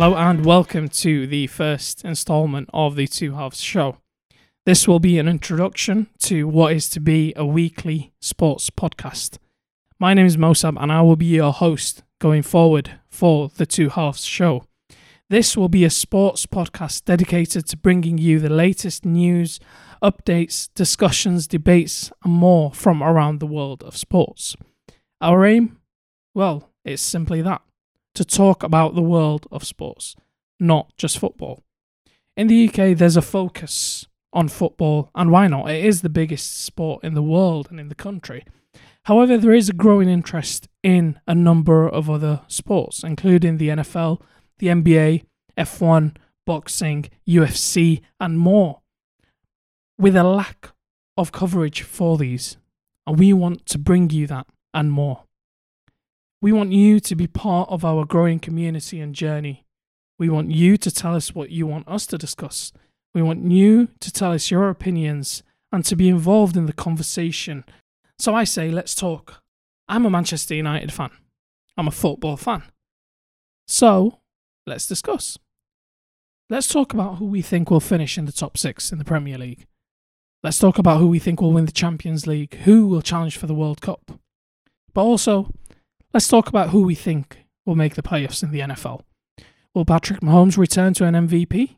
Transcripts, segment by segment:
Hello and welcome to the first installment of the Two Halves show. This will be an introduction to what is to be a weekly sports podcast. My name is Mosab and I will be your host going forward for the Two Halves show. This will be a sports podcast dedicated to bringing you the latest news, updates, discussions, debates, and more from around the world of sports. Our aim? Well, it's simply that to talk about the world of sports, not just football. In the UK, there's a focus on football, and why not? It is the biggest sport in the world and in the country. However, there is a growing interest in a number of other sports, including the NFL, the NBA, F1, boxing, UFC, and more, with a lack of coverage for these. And we want to bring you that and more. We want you to be part of our growing community and journey. We want you to tell us what you want us to discuss. We want you to tell us your opinions and to be involved in the conversation. So I say, let's talk. I'm a Manchester United fan. I'm a football fan. So let's discuss. Let's talk about who we think will finish in the top six in the Premier League. Let's talk about who we think will win the Champions League, who will challenge for the World Cup. But also, Let's talk about who we think will make the playoffs in the NFL. Will Patrick Mahomes return to an MVP?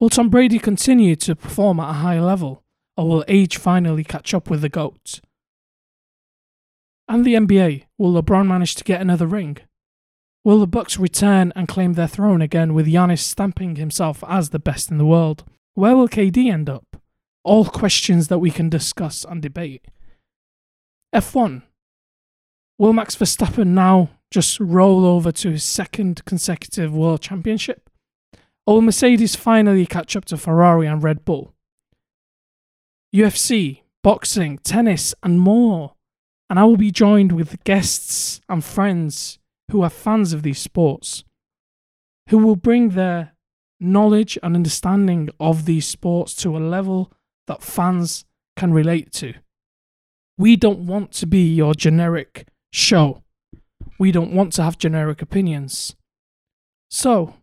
Will Tom Brady continue to perform at a high level? Or will age finally catch up with the GOAT? And the NBA, will LeBron manage to get another ring? Will the Bucks return and claim their throne again with Giannis stamping himself as the best in the world? Where will KD end up? All questions that we can discuss and debate. F1 Will Max Verstappen now just roll over to his second consecutive world championship? Or will Mercedes finally catch up to Ferrari and Red Bull? UFC, boxing, tennis, and more. And I will be joined with guests and friends who are fans of these sports, who will bring their knowledge and understanding of these sports to a level that fans can relate to. We don't want to be your generic show. We don't want to have generic opinions. So,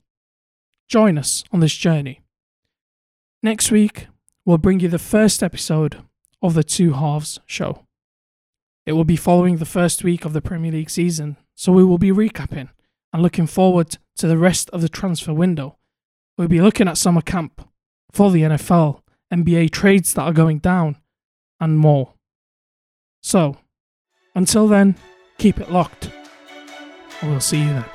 join us on this journey. Next week, we'll bring you the first episode of the Two Halves show. It will be following the first week of the Premier League season, so we will be recapping and looking forward to the rest of the transfer window. We'll be looking at summer camp for the NFL, NBA trades that are going down, and more. So, until then, Keep it locked. We'll see you then.